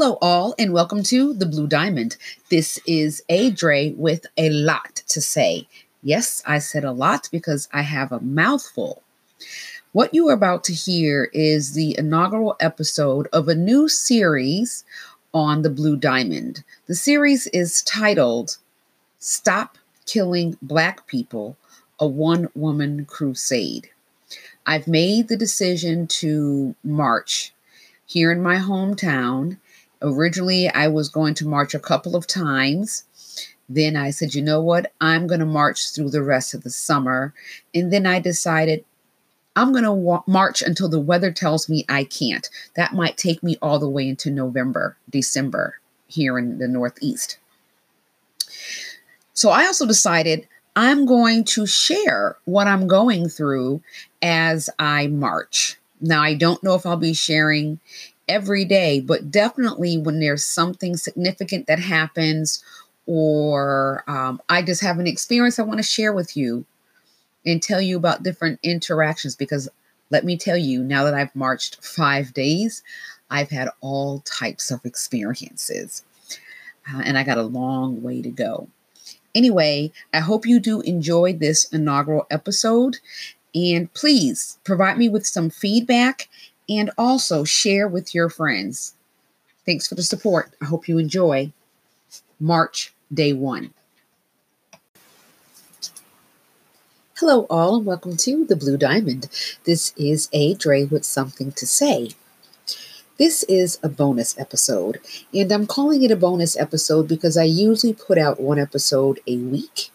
Hello, all, and welcome to the Blue Diamond. This is Adre with a lot to say. Yes, I said a lot because I have a mouthful. What you are about to hear is the inaugural episode of a new series on the Blue Diamond. The series is titled Stop Killing Black People A One Woman Crusade. I've made the decision to march here in my hometown Originally, I was going to march a couple of times. Then I said, you know what? I'm going to march through the rest of the summer. And then I decided I'm going to wa- march until the weather tells me I can't. That might take me all the way into November, December here in the Northeast. So I also decided I'm going to share what I'm going through as I march. Now, I don't know if I'll be sharing every day, but definitely when there's something significant that happens, or um, I just have an experience I want to share with you and tell you about different interactions. Because let me tell you, now that I've marched five days, I've had all types of experiences, uh, and I got a long way to go. Anyway, I hope you do enjoy this inaugural episode. And please provide me with some feedback and also share with your friends. Thanks for the support. I hope you enjoy March Day One. Hello, all, and welcome to the Blue Diamond. This is A Adre with something to say. This is a bonus episode, and I'm calling it a bonus episode because I usually put out one episode a week.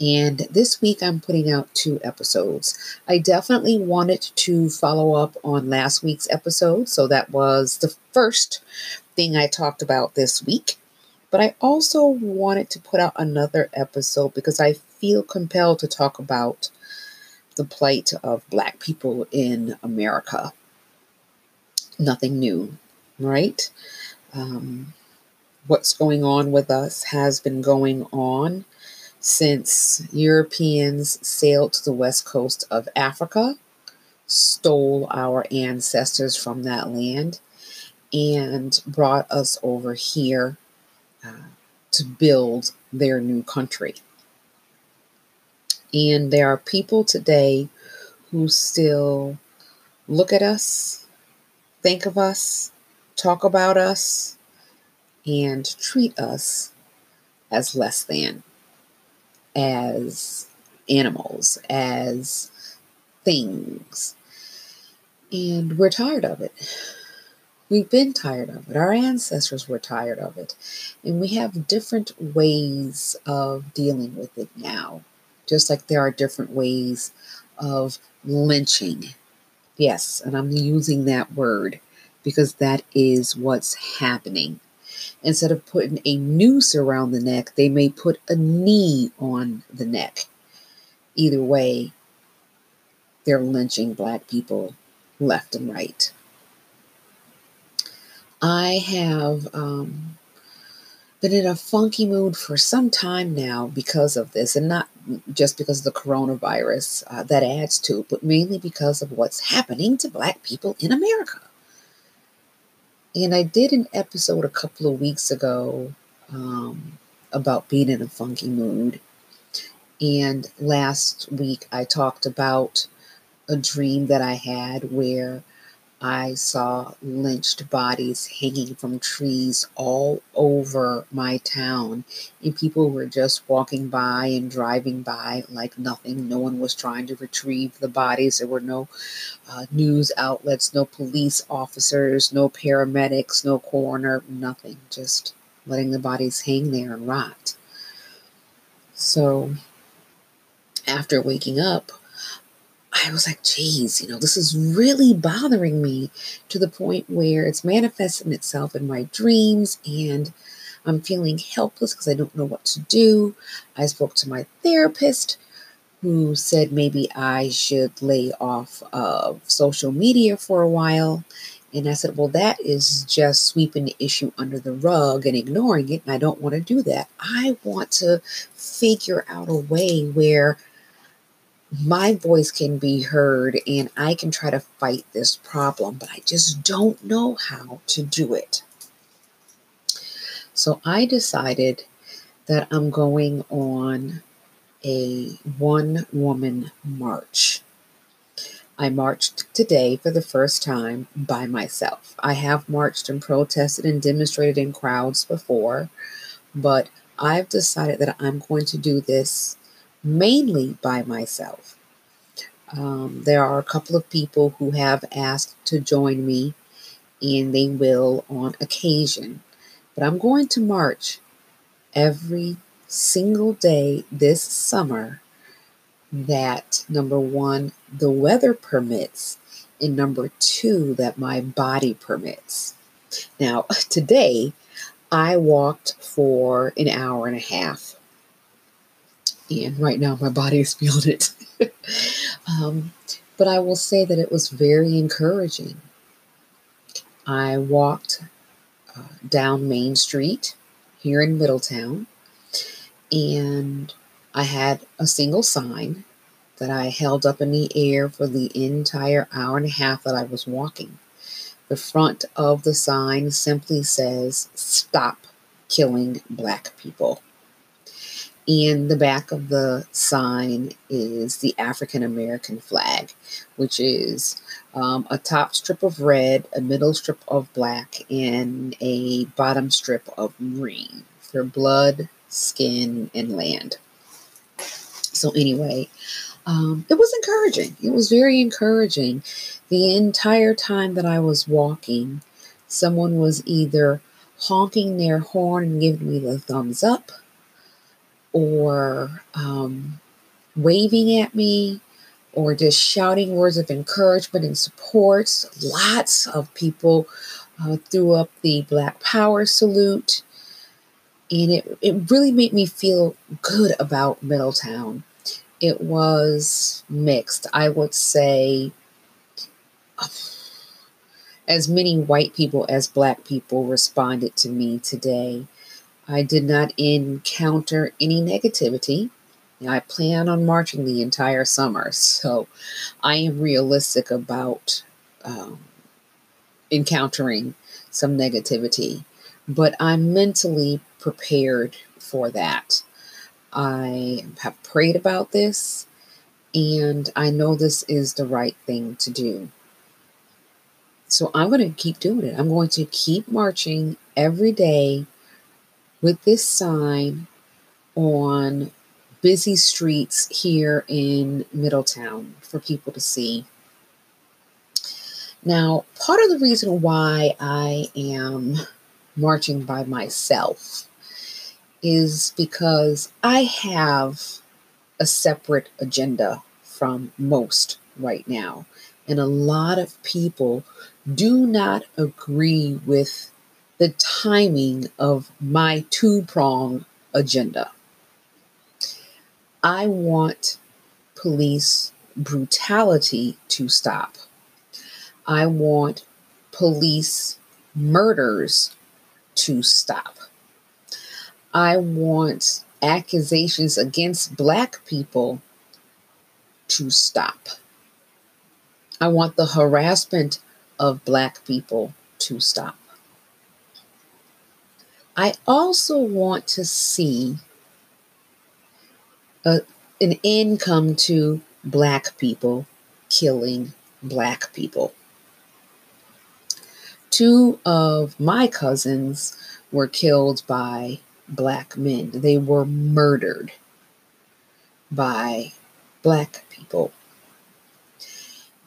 And this week I'm putting out two episodes. I definitely wanted to follow up on last week's episode. So that was the first thing I talked about this week. But I also wanted to put out another episode because I feel compelled to talk about the plight of Black people in America. Nothing new, right? Um, what's going on with us has been going on since Europeans sailed to the west coast of Africa, stole our ancestors from that land, and brought us over here uh, to build their new country. And there are people today who still look at us, think of us, talk about us, and treat us as less than as animals, as things. And we're tired of it. We've been tired of it. Our ancestors were tired of it. And we have different ways of dealing with it now, just like there are different ways of lynching. Yes, and I'm using that word because that is what's happening. Instead of putting a noose around the neck, they may put a knee on the neck. Either way, they're lynching black people left and right. I have um, been in a funky mood for some time now because of this, and not just because of the coronavirus uh, that adds to it, but mainly because of what's happening to Black people in America. And I did an episode a couple of weeks ago um, about being in a funky mood. And last week I talked about a dream that I had where I saw lynched bodies hanging from trees all over my town, and people were just walking by and driving by like nothing. No one was trying to retrieve the bodies. There were no uh, news outlets, no police officers, no paramedics, no coroner, nothing. Just letting the bodies hang there and rot. So, after waking up, I was like, geez, you know, this is really bothering me to the point where it's manifesting itself in my dreams and I'm feeling helpless because I don't know what to do. I spoke to my therapist who said maybe I should lay off of social media for a while. And I said, well, that is just sweeping the issue under the rug and ignoring it. And I don't want to do that. I want to figure out a way where my voice can be heard and I can try to fight this problem, but I just don't know how to do it. So I decided that I'm going on a one woman march. I marched today for the first time by myself. I have marched and protested and demonstrated in crowds before, but I've decided that I'm going to do this mainly by myself. Um, there are a couple of people who have asked to join me, and they will on occasion. But I'm going to march every single day this summer that number one, the weather permits, and number two, that my body permits. Now, today, I walked for an hour and a half. And right now, my body is feeling it. um, but I will say that it was very encouraging. I walked uh, down Main Street here in Middletown, and I had a single sign that I held up in the air for the entire hour and a half that I was walking. The front of the sign simply says, Stop killing black people. And the back of the sign is the African American flag, which is um, a top strip of red, a middle strip of black, and a bottom strip of green for blood, skin, and land. So, anyway, um, it was encouraging. It was very encouraging. The entire time that I was walking, someone was either honking their horn and giving me the thumbs up or um, waving at me or just shouting words of encouragement and support. Lots of people uh, threw up the Black Power salute. And it, it really made me feel good about Middletown. It was mixed. I would say as many white people as black people responded to me today. I did not encounter any negativity. I plan on marching the entire summer, so I am realistic about um, encountering some negativity, but I'm mentally prepared for that. I have prayed about this, and I know this is the right thing to do. So I'm going to keep doing it. I'm going to keep marching every day with this sign on busy streets here in Middletown for people to see. Now, part of the reason why I am marching by myself is because I have a separate agenda from most right now. And a lot of people do not agree with the timing of my two prong agenda. I want police brutality to stop. I want police murders to stop. I want accusations against black people to stop. I want the harassment of black people to stop. I also want to see a, an end come to black people killing black people. Two of my cousins were killed by black men. They were murdered by black people.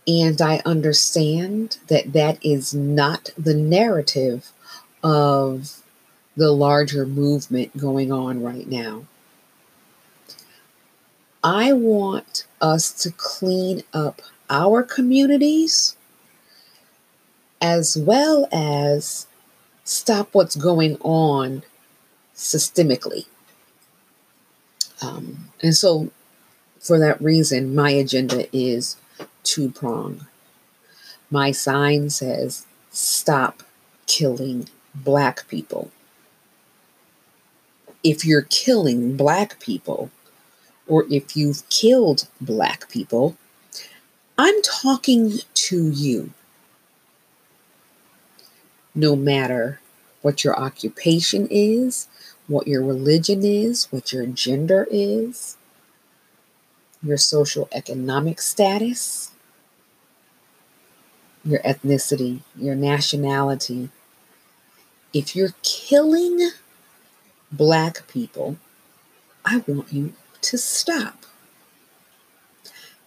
And I understand that that is not the narrative of the larger movement going on right now. I want us to clean up our communities as well as stop what's going on systemically. Um, and so, for that reason, my agenda is two prong. My sign says, Stop killing black people. If you're killing black people, or if you've killed black people, I'm talking to you. No matter what your occupation is, what your religion is, what your gender is, your social economic status, your ethnicity, your nationality. If you're killing black people, I want you to stop.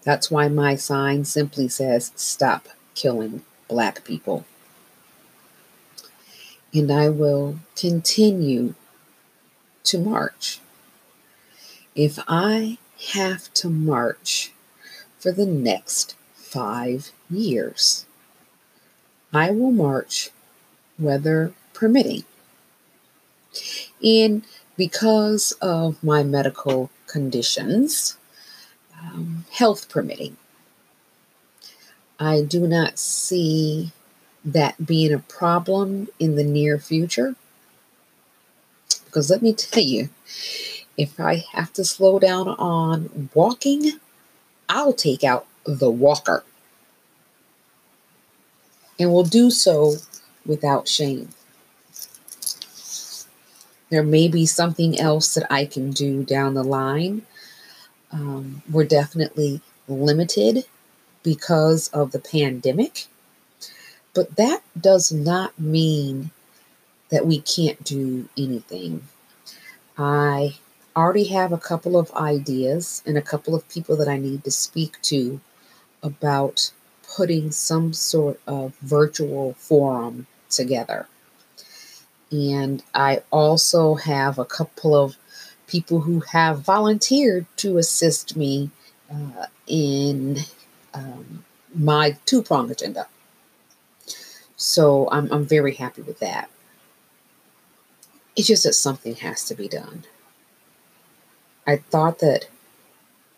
That's why my sign simply says, Stop killing black people. And I will continue to march. If I have to march for the next five years, I will march weather permitting. And because of my medical conditions, um, health permitting, I do not see that being a problem in the near future. Because let me tell you, if I have to slow down on walking, I'll take out the walker. And will do so without shame. There may be something else that I can do down the line. Um, we're definitely limited because of the pandemic. But that does not mean that we can't do anything. I already have a couple of ideas and a couple of people that I need to speak to about putting some sort of virtual forum together. And I also have a couple of people who have volunteered to assist me uh, in um, my two prong agenda. So I'm, I'm very happy with that. It's just that something has to be done. I thought that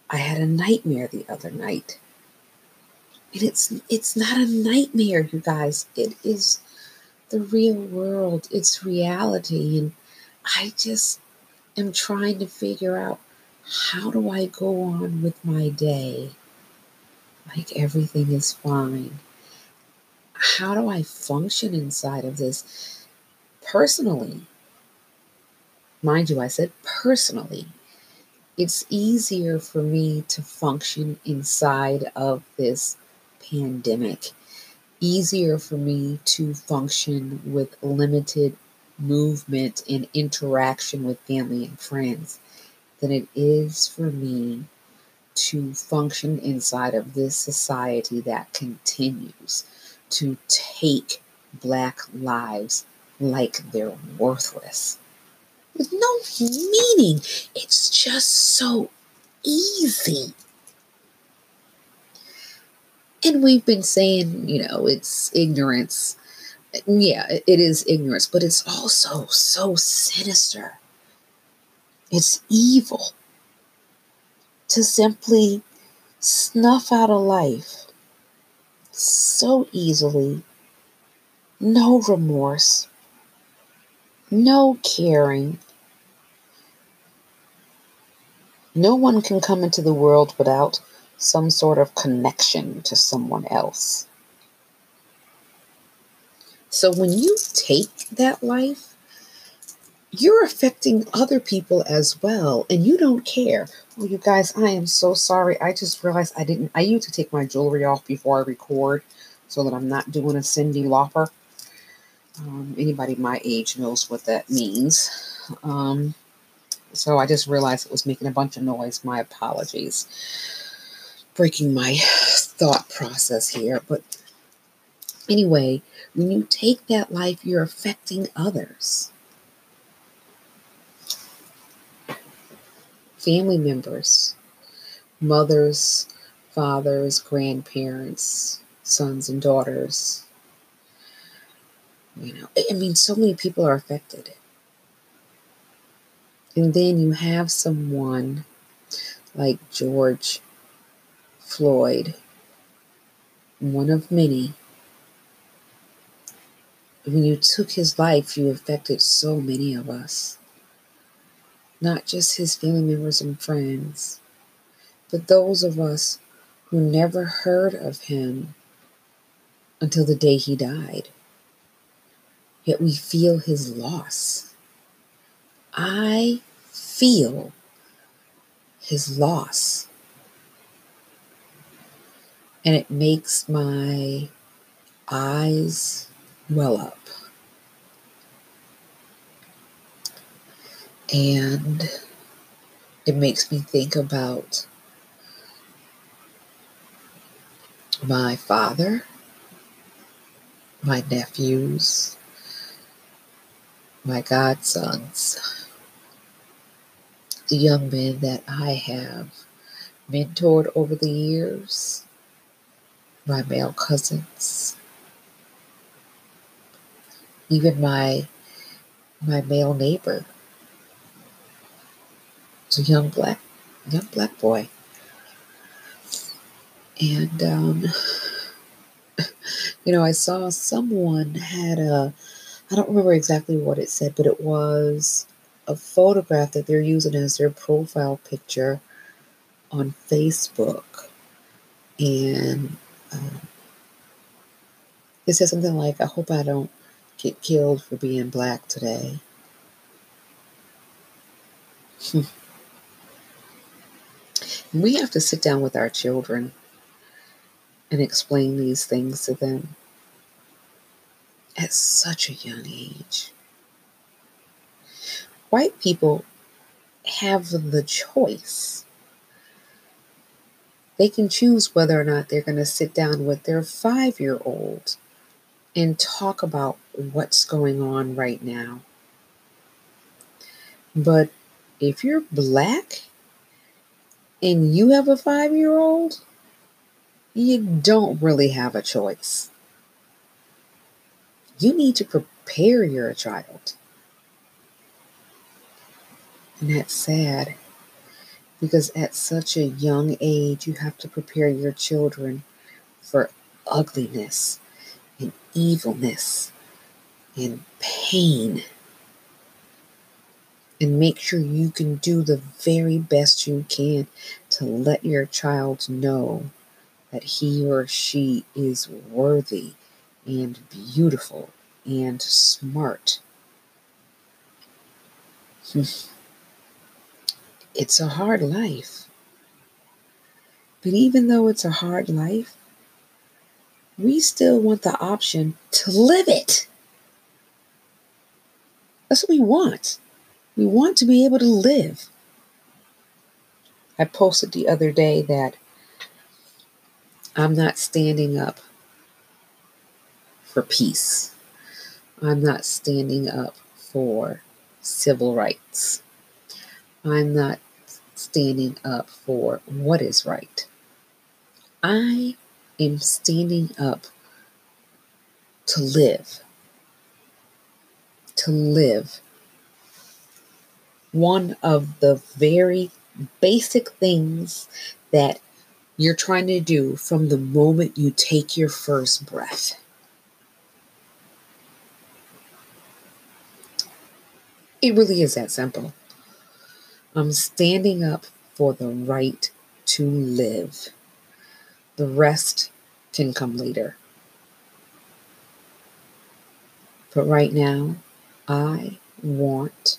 I had a nightmare the other night. And it's it's not a nightmare, you guys. It is the real world. It's reality. And I just am trying to figure out how do I go on with my day like everything is fine? how do I function inside of this personally? Mind you, I said personally. It's easier for me to function inside of this pandemic, easier for me to function with limited movement and interaction with family and friends than it is for me to function inside of this society that continues to take black lives like they're worthless with no meaning. It's just so easy. And we've been saying, you know, it's ignorance. Yeah, it is ignorance, but it's also so sinister. It's evil to simply snuff out a life so easily. No remorse, no caring. No one can come into the world without some sort of connection to someone else. So when you take that life, you're affecting other people as well, and you don't care. Oh, you guys, I am so sorry. I just realized I didn't. I used to take my jewelry off before I record so that I'm not doing a Cyndi Lauper. Um, anybody my age knows what that means. Um, so I just realized it was making a bunch of noise. My apologies. Breaking my thought process here. But anyway, when you take that life, you're affecting others. family members, mothers, fathers, grandparents, sons and daughters. You know, I mean, so many people are affected. And then you have someone like George Floyd, one of many. When you took his life, you affected so many of us not just his family members and friends, but those of us who never heard of him until the day he died. yet we feel his loss. I feel his loss. And it makes my eyes well up. And it makes me think about my father, my nephews, my godsons, the young men that I have mentored over the years, my male cousins, even my my male neighbor. Was a young black young black boy. And um, you know i saw someone had a i don't remember exactly what it said but it was a photograph that they're using as their profile picture on facebook. And um, it says something like i hope i don't get killed for being black today. we have to sit down with our children and explain these things to them at such a young age. White people have the choice. They can choose whether or not they're going to sit down with their five year old and talk about what's going on right now. But if you're black and you have a five year old, you don't really have a choice. You need to prepare your child. And that's sad because at such a young age, you have to prepare your children for ugliness and evilness and pain. And make sure you can do the very best you can to let your child know that he or she is worthy and beautiful and smart. It's a hard life. But even though it's a hard life, we still want the option to live it. That's what we want. We want to be able to live. I posted the other day that I'm not standing up for peace. I'm not standing up for civil rights. I'm not standing up for what is right. I am standing up to live. To live. One of the very basic things that you're trying to do from the moment you take your first breath. It really is that simple. I'm standing up for the right to live. The rest can come later. But right now, I want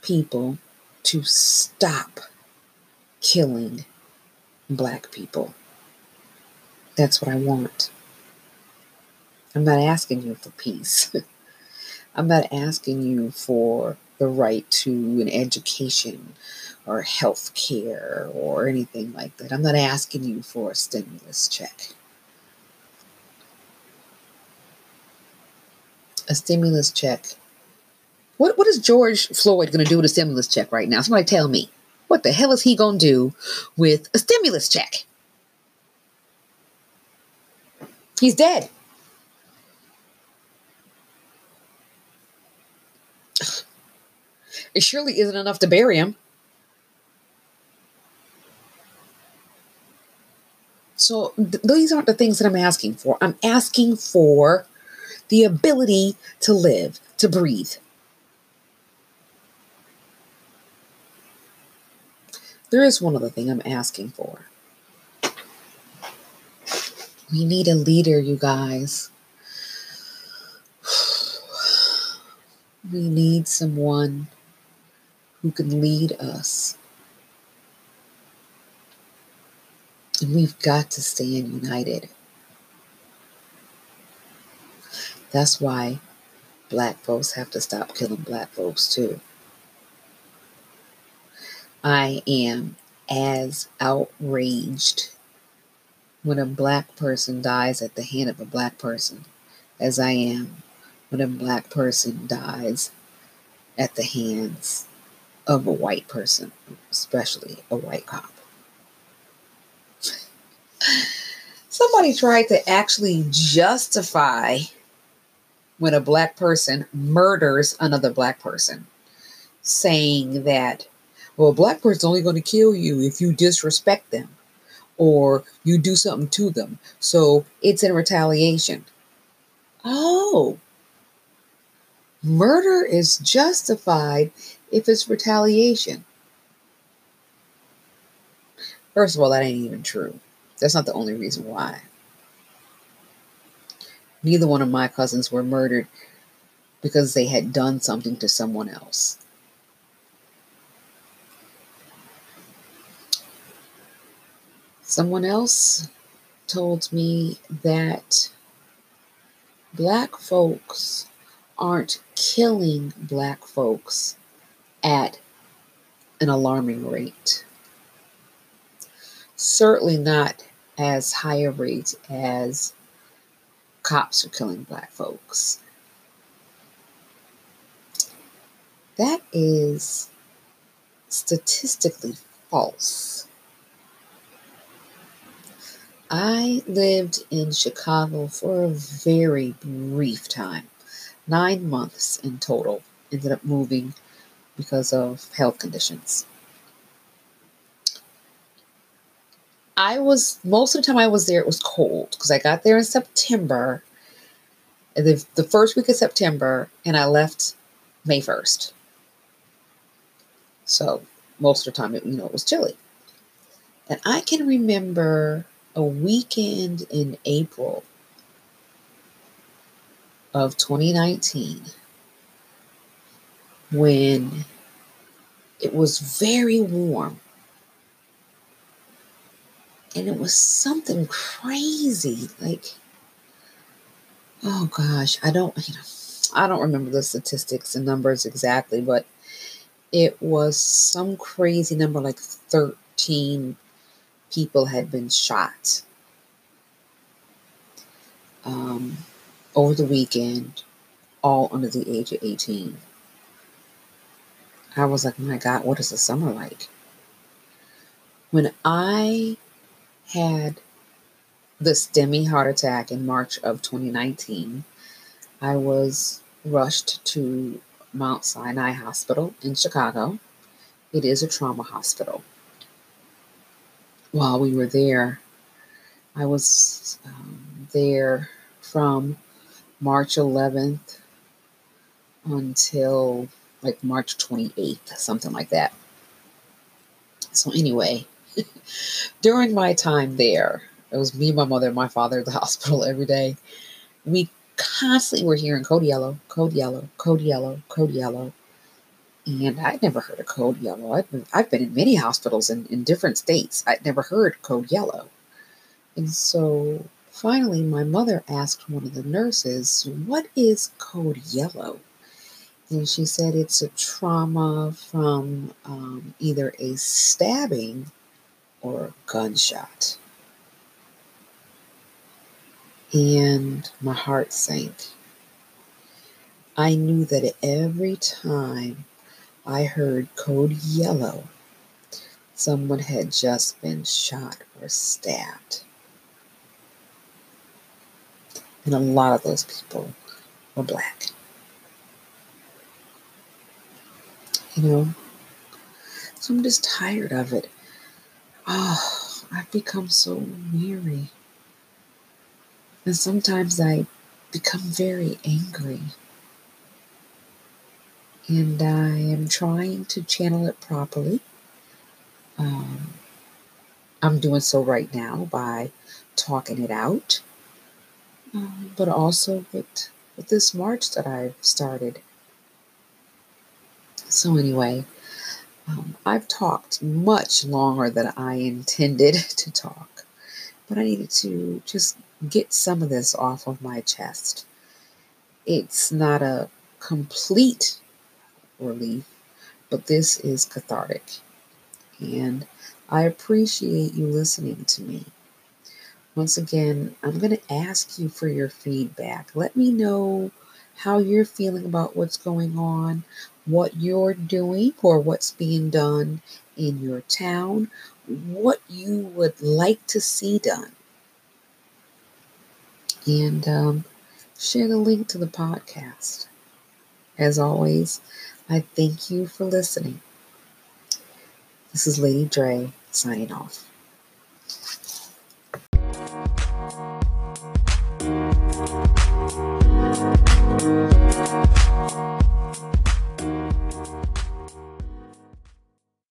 people to stop killing black people. That's what I want. I'm not asking you for peace. I'm not asking you for the right to an education or health care or anything like that. I'm not asking you for a stimulus check. A stimulus check. What, what is George Floyd going to do with a stimulus check right now? Somebody tell me. What the hell is he going to do with a stimulus check? He's dead. It surely isn't enough to bury him. So th- these aren't the things that I'm asking for. I'm asking for the ability to live, to breathe. There is one other thing I'm asking for. We need a leader, you guys. We need someone who can lead us. And we've got to stand united. That's why black folks have to stop killing black folks too. I am as outraged when a black person dies at the hand of a black person as I am when a black person dies at the hands of a white person, especially a white cop. Somebody tried to actually justify when a black person murders another black person, saying that, well, a black person's only going to kill you if you disrespect them or you do something to them. So it's in retaliation. Oh, murder is justified if it's retaliation. First of all, that ain't even true. That's not the only reason why. Neither one of my cousins were murdered because they had done something to someone else. Someone else told me that black folks aren't killing black folks at an alarming rate. Certainly not as high a rate as cops are killing black folks. That is statistically false. I lived in Chicago for a very brief time, nine months in total. Ended up moving because of health conditions. I was most of the time I was there, it was cold because I got there in September, the, the first week of September, and I left May 1st. So most of the time, it, you know, it was chilly. And I can remember a weekend in April of 2019 when it was very warm and it was something crazy like oh gosh i don't you know i don't remember the statistics and numbers exactly but it was some crazy number like 13 people had been shot um, over the weekend all under the age of 18 i was like my god what is the summer like when i had the STEMI heart attack in March of 2019, I was rushed to Mount Sinai Hospital in Chicago. It is a trauma hospital. While we were there, I was um, there from March 11th until like March 28th, something like that. So, anyway, during my time there, it was me, my mother, and my father at the hospital every day. We constantly were hearing code yellow, code yellow, code yellow, code yellow. And I'd never heard of code yellow. I've been, I've been in many hospitals in, in different states. I'd never heard code yellow. And so finally, my mother asked one of the nurses, What is code yellow? And she said it's a trauma from um, either a stabbing or a gunshot. And my heart sank. I knew that every time I heard code yellow, someone had just been shot or stabbed. And a lot of those people were black. You know? So I'm just tired of it. Oh, I've become so weary. And sometimes I become very angry. And I am trying to channel it properly. Um, I'm doing so right now by talking it out, um, but also with, with this march that I've started. So, anyway, um, I've talked much longer than I intended to talk, but I needed to just get some of this off of my chest. It's not a complete relief, but this is cathartic. And I appreciate you listening to me. Once again, I'm going to ask you for your feedback. Let me know how you're feeling about what's going on, what you're doing or what's being done in your town, what you would like to see done. And um, share the link to the podcast. As always, I thank you for listening. This is Lady Dre signing off.